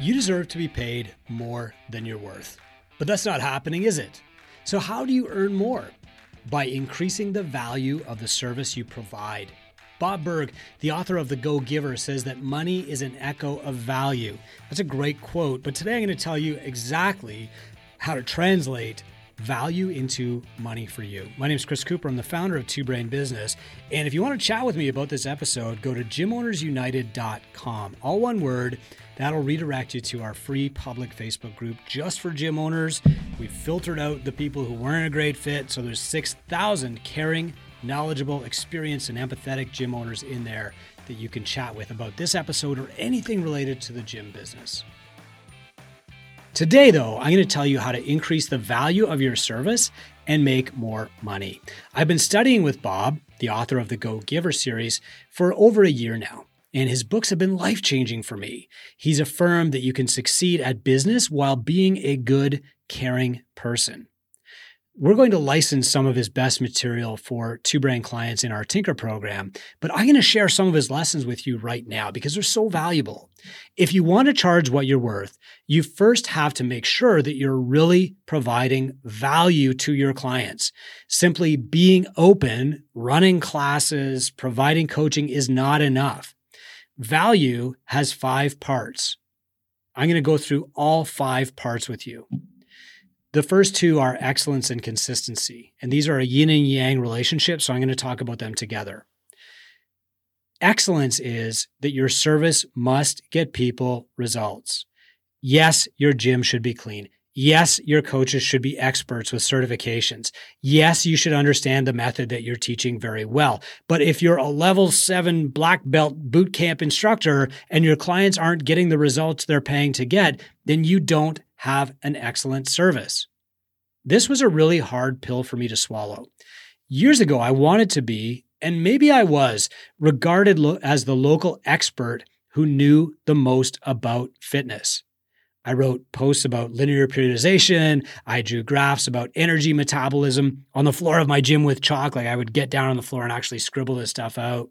You deserve to be paid more than you're worth. But that's not happening, is it? So, how do you earn more? By increasing the value of the service you provide. Bob Burg, the author of The Go Giver, says that money is an echo of value. That's a great quote, but today I'm going to tell you exactly how to translate value into money for you. My name is Chris Cooper. I'm the founder of Two Brain Business. And if you want to chat with me about this episode, go to gymownersunited.com. All one word That'll redirect you to our free public Facebook group just for gym owners. We've filtered out the people who weren't a great fit, so there's 6,000 caring, knowledgeable, experienced, and empathetic gym owners in there that you can chat with about this episode or anything related to the gym business. Today, though, I'm going to tell you how to increase the value of your service and make more money. I've been studying with Bob, the author of the Go Giver series, for over a year now and his books have been life changing for me. He's affirmed that you can succeed at business while being a good, caring person. We're going to license some of his best material for two brain clients in our Tinker program, but I'm going to share some of his lessons with you right now because they're so valuable. If you want to charge what you're worth, you first have to make sure that you're really providing value to your clients. Simply being open, running classes, providing coaching is not enough. Value has five parts. I'm going to go through all five parts with you. The first two are excellence and consistency, and these are a yin and yang relationship, so I'm going to talk about them together. Excellence is that your service must get people results. Yes, your gym should be clean. Yes, your coaches should be experts with certifications. Yes, you should understand the method that you're teaching very well. But if you're a level seven black belt boot camp instructor and your clients aren't getting the results they're paying to get, then you don't have an excellent service. This was a really hard pill for me to swallow. Years ago, I wanted to be, and maybe I was, regarded lo- as the local expert who knew the most about fitness. I wrote posts about linear periodization. I drew graphs about energy metabolism on the floor of my gym with chalk. Like I would get down on the floor and actually scribble this stuff out.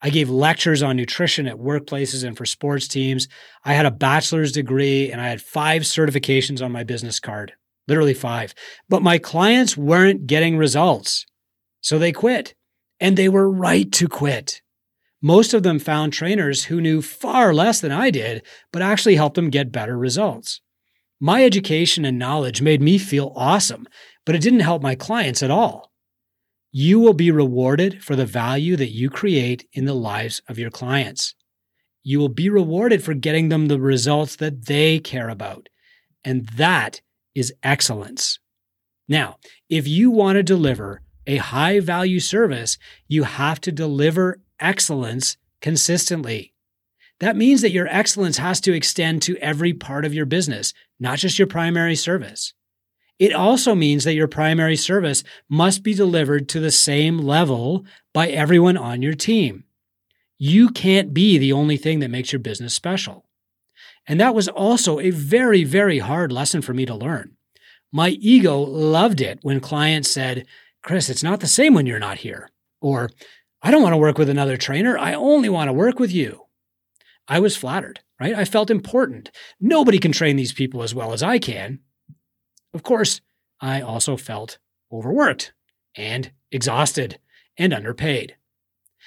I gave lectures on nutrition at workplaces and for sports teams. I had a bachelor's degree and I had five certifications on my business card, literally five. But my clients weren't getting results. So they quit and they were right to quit. Most of them found trainers who knew far less than I did, but actually helped them get better results. My education and knowledge made me feel awesome, but it didn't help my clients at all. You will be rewarded for the value that you create in the lives of your clients. You will be rewarded for getting them the results that they care about. And that is excellence. Now, if you want to deliver a high value service, you have to deliver excellence consistently. That means that your excellence has to extend to every part of your business, not just your primary service. It also means that your primary service must be delivered to the same level by everyone on your team. You can't be the only thing that makes your business special. And that was also a very, very hard lesson for me to learn. My ego loved it when clients said, Chris, it's not the same when you're not here. Or, I don't want to work with another trainer. I only want to work with you. I was flattered, right? I felt important. Nobody can train these people as well as I can. Of course, I also felt overworked and exhausted and underpaid.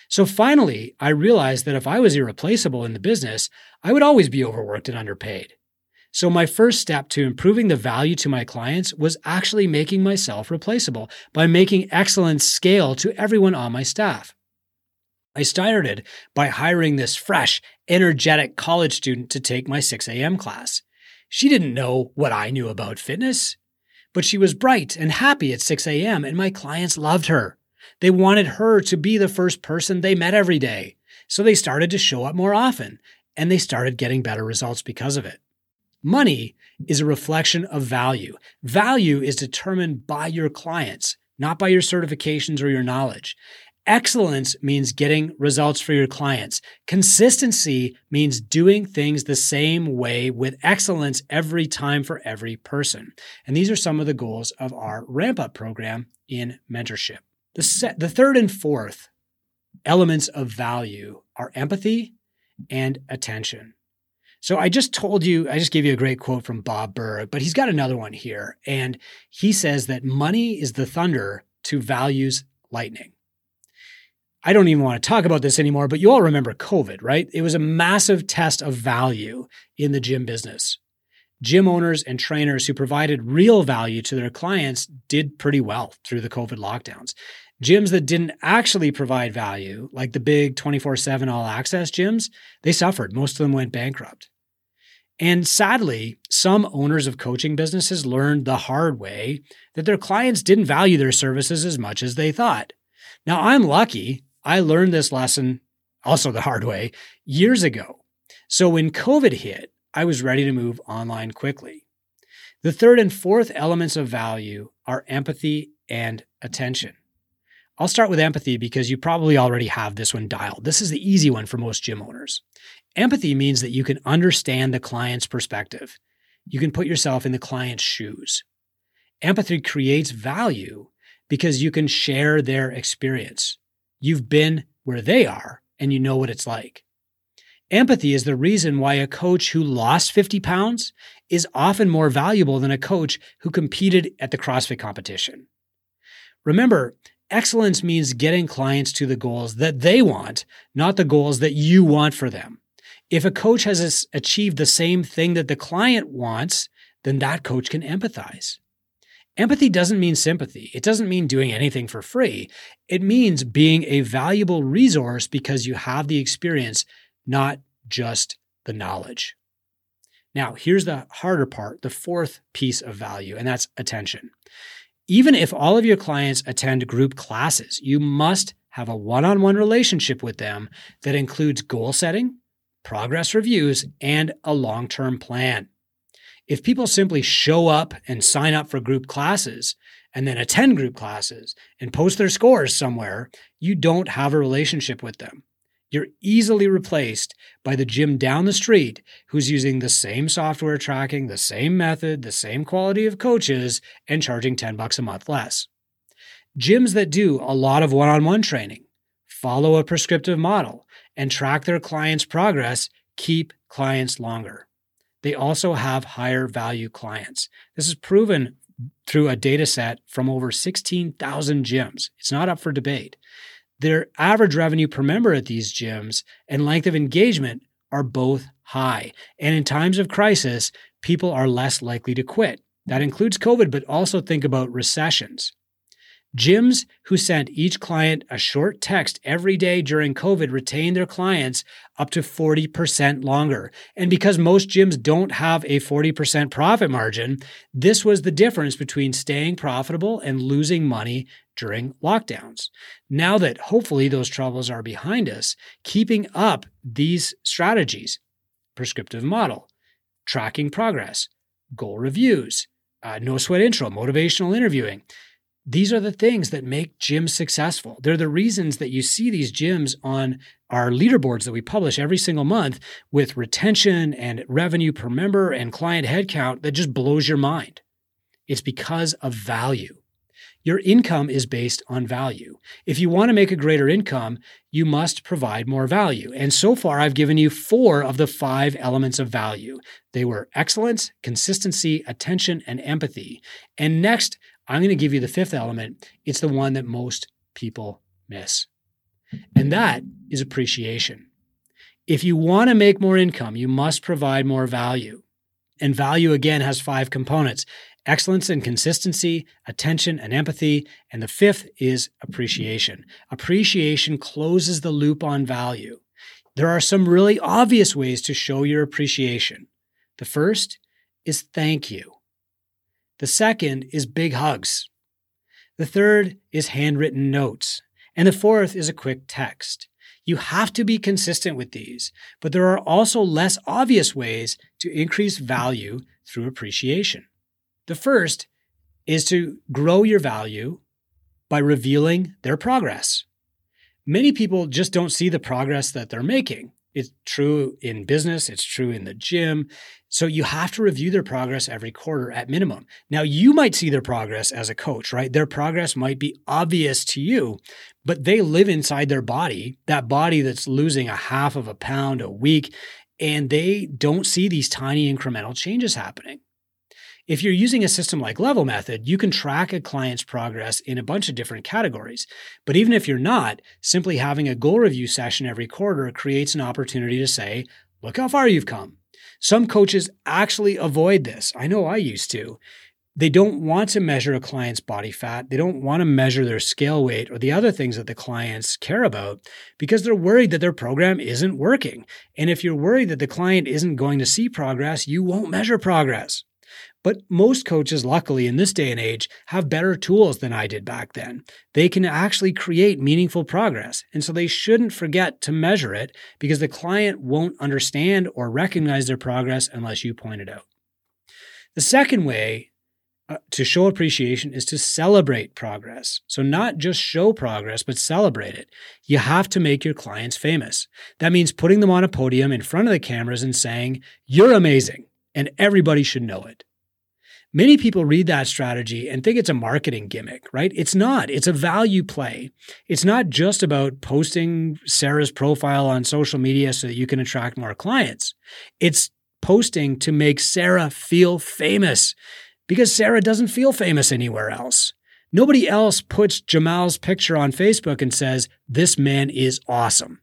So finally, I realized that if I was irreplaceable in the business, I would always be overworked and underpaid. So my first step to improving the value to my clients was actually making myself replaceable by making excellence scale to everyone on my staff. I started by hiring this fresh, energetic college student to take my 6 a.m. class. She didn't know what I knew about fitness, but she was bright and happy at 6 a.m., and my clients loved her. They wanted her to be the first person they met every day. So they started to show up more often, and they started getting better results because of it. Money is a reflection of value. Value is determined by your clients, not by your certifications or your knowledge. Excellence means getting results for your clients. Consistency means doing things the same way with excellence every time for every person. And these are some of the goals of our ramp up program in mentorship. The, the third and fourth elements of value are empathy and attention. So I just told you, I just gave you a great quote from Bob Burg, but he's got another one here. And he says that money is the thunder to values lightning. I don't even want to talk about this anymore, but you all remember COVID, right? It was a massive test of value in the gym business. Gym owners and trainers who provided real value to their clients did pretty well through the COVID lockdowns. Gyms that didn't actually provide value, like the big 24 7 all access gyms, they suffered. Most of them went bankrupt. And sadly, some owners of coaching businesses learned the hard way that their clients didn't value their services as much as they thought. Now, I'm lucky. I learned this lesson also the hard way years ago. So when COVID hit, I was ready to move online quickly. The third and fourth elements of value are empathy and attention. I'll start with empathy because you probably already have this one dialed. This is the easy one for most gym owners. Empathy means that you can understand the client's perspective. You can put yourself in the client's shoes. Empathy creates value because you can share their experience. You've been where they are and you know what it's like. Empathy is the reason why a coach who lost 50 pounds is often more valuable than a coach who competed at the CrossFit competition. Remember, excellence means getting clients to the goals that they want, not the goals that you want for them. If a coach has achieved the same thing that the client wants, then that coach can empathize. Empathy doesn't mean sympathy. It doesn't mean doing anything for free. It means being a valuable resource because you have the experience, not just the knowledge. Now, here's the harder part, the fourth piece of value, and that's attention. Even if all of your clients attend group classes, you must have a one on one relationship with them that includes goal setting, progress reviews, and a long term plan. If people simply show up and sign up for group classes and then attend group classes and post their scores somewhere, you don't have a relationship with them. You're easily replaced by the gym down the street who's using the same software tracking, the same method, the same quality of coaches, and charging 10 bucks a month less. Gyms that do a lot of one on one training, follow a prescriptive model, and track their clients' progress keep clients longer. They also have higher value clients. This is proven through a data set from over 16,000 gyms. It's not up for debate. Their average revenue per member at these gyms and length of engagement are both high. And in times of crisis, people are less likely to quit. That includes COVID, but also think about recessions. Gyms who sent each client a short text every day during COVID retained their clients up to 40% longer. And because most gyms don't have a 40% profit margin, this was the difference between staying profitable and losing money during lockdowns. Now that hopefully those troubles are behind us, keeping up these strategies, prescriptive model, tracking progress, goal reviews, uh, no sweat intro, motivational interviewing, these are the things that make gyms successful. They're the reasons that you see these gyms on our leaderboards that we publish every single month with retention and revenue per member and client headcount that just blows your mind. It's because of value. Your income is based on value. If you want to make a greater income, you must provide more value. And so far, I've given you four of the five elements of value. They were excellence, consistency, attention, and empathy. And next, I'm going to give you the fifth element. It's the one that most people miss. And that is appreciation. If you want to make more income, you must provide more value. And value, again, has five components excellence and consistency, attention and empathy. And the fifth is appreciation. Appreciation closes the loop on value. There are some really obvious ways to show your appreciation. The first is thank you. The second is big hugs. The third is handwritten notes. And the fourth is a quick text. You have to be consistent with these, but there are also less obvious ways to increase value through appreciation. The first is to grow your value by revealing their progress. Many people just don't see the progress that they're making. It's true in business, it's true in the gym. So you have to review their progress every quarter at minimum. Now, you might see their progress as a coach, right? Their progress might be obvious to you, but they live inside their body, that body that's losing a half of a pound a week, and they don't see these tiny incremental changes happening. If you're using a system like Level Method, you can track a client's progress in a bunch of different categories. But even if you're not, simply having a goal review session every quarter creates an opportunity to say, look how far you've come. Some coaches actually avoid this. I know I used to. They don't want to measure a client's body fat. They don't want to measure their scale weight or the other things that the clients care about because they're worried that their program isn't working. And if you're worried that the client isn't going to see progress, you won't measure progress. But most coaches, luckily, in this day and age, have better tools than I did back then. They can actually create meaningful progress. And so they shouldn't forget to measure it because the client won't understand or recognize their progress unless you point it out. The second way uh, to show appreciation is to celebrate progress. So, not just show progress, but celebrate it. You have to make your clients famous. That means putting them on a podium in front of the cameras and saying, You're amazing, and everybody should know it. Many people read that strategy and think it's a marketing gimmick, right? It's not. It's a value play. It's not just about posting Sarah's profile on social media so that you can attract more clients. It's posting to make Sarah feel famous because Sarah doesn't feel famous anywhere else. Nobody else puts Jamal's picture on Facebook and says, This man is awesome.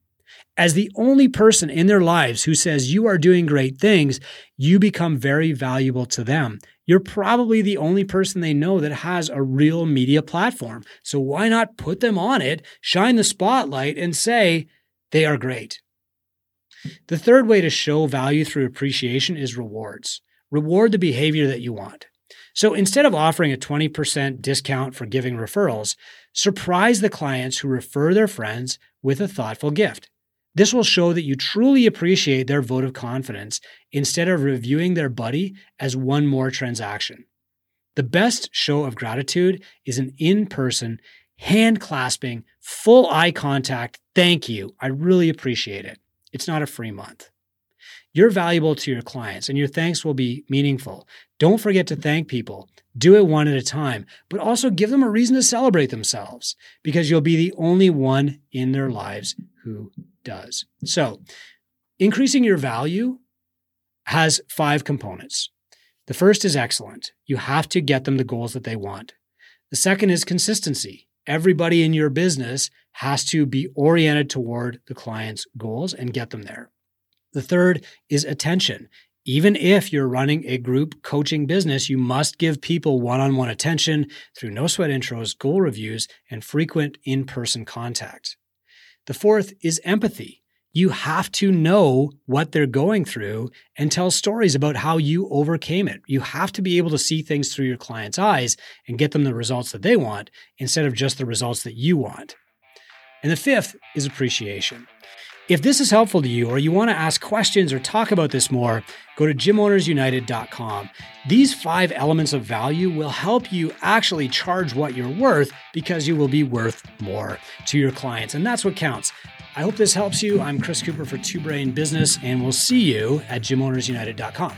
As the only person in their lives who says you are doing great things, you become very valuable to them you're probably the only person they know that has a real media platform. So why not put them on it, shine the spotlight, and say they are great? The third way to show value through appreciation is rewards. Reward the behavior that you want. So instead of offering a 20% discount for giving referrals, surprise the clients who refer their friends with a thoughtful gift. This will show that you truly appreciate their vote of confidence instead of reviewing their buddy as one more transaction. The best show of gratitude is an in person, hand clasping, full eye contact. Thank you. I really appreciate it. It's not a free month. You're valuable to your clients and your thanks will be meaningful. Don't forget to thank people. Do it one at a time, but also give them a reason to celebrate themselves because you'll be the only one in their lives who does. So, increasing your value has five components. The first is excellent. You have to get them the goals that they want. The second is consistency. Everybody in your business has to be oriented toward the client's goals and get them there. The third is attention. Even if you're running a group coaching business, you must give people one on one attention through no sweat intros, goal reviews, and frequent in person contact. The fourth is empathy. You have to know what they're going through and tell stories about how you overcame it. You have to be able to see things through your client's eyes and get them the results that they want instead of just the results that you want. And the fifth is appreciation. If this is helpful to you or you want to ask questions or talk about this more, go to gymownersunited.com. These five elements of value will help you actually charge what you're worth because you will be worth more to your clients. And that's what counts. I hope this helps you. I'm Chris Cooper for Two Brain Business, and we'll see you at gymownersunited.com.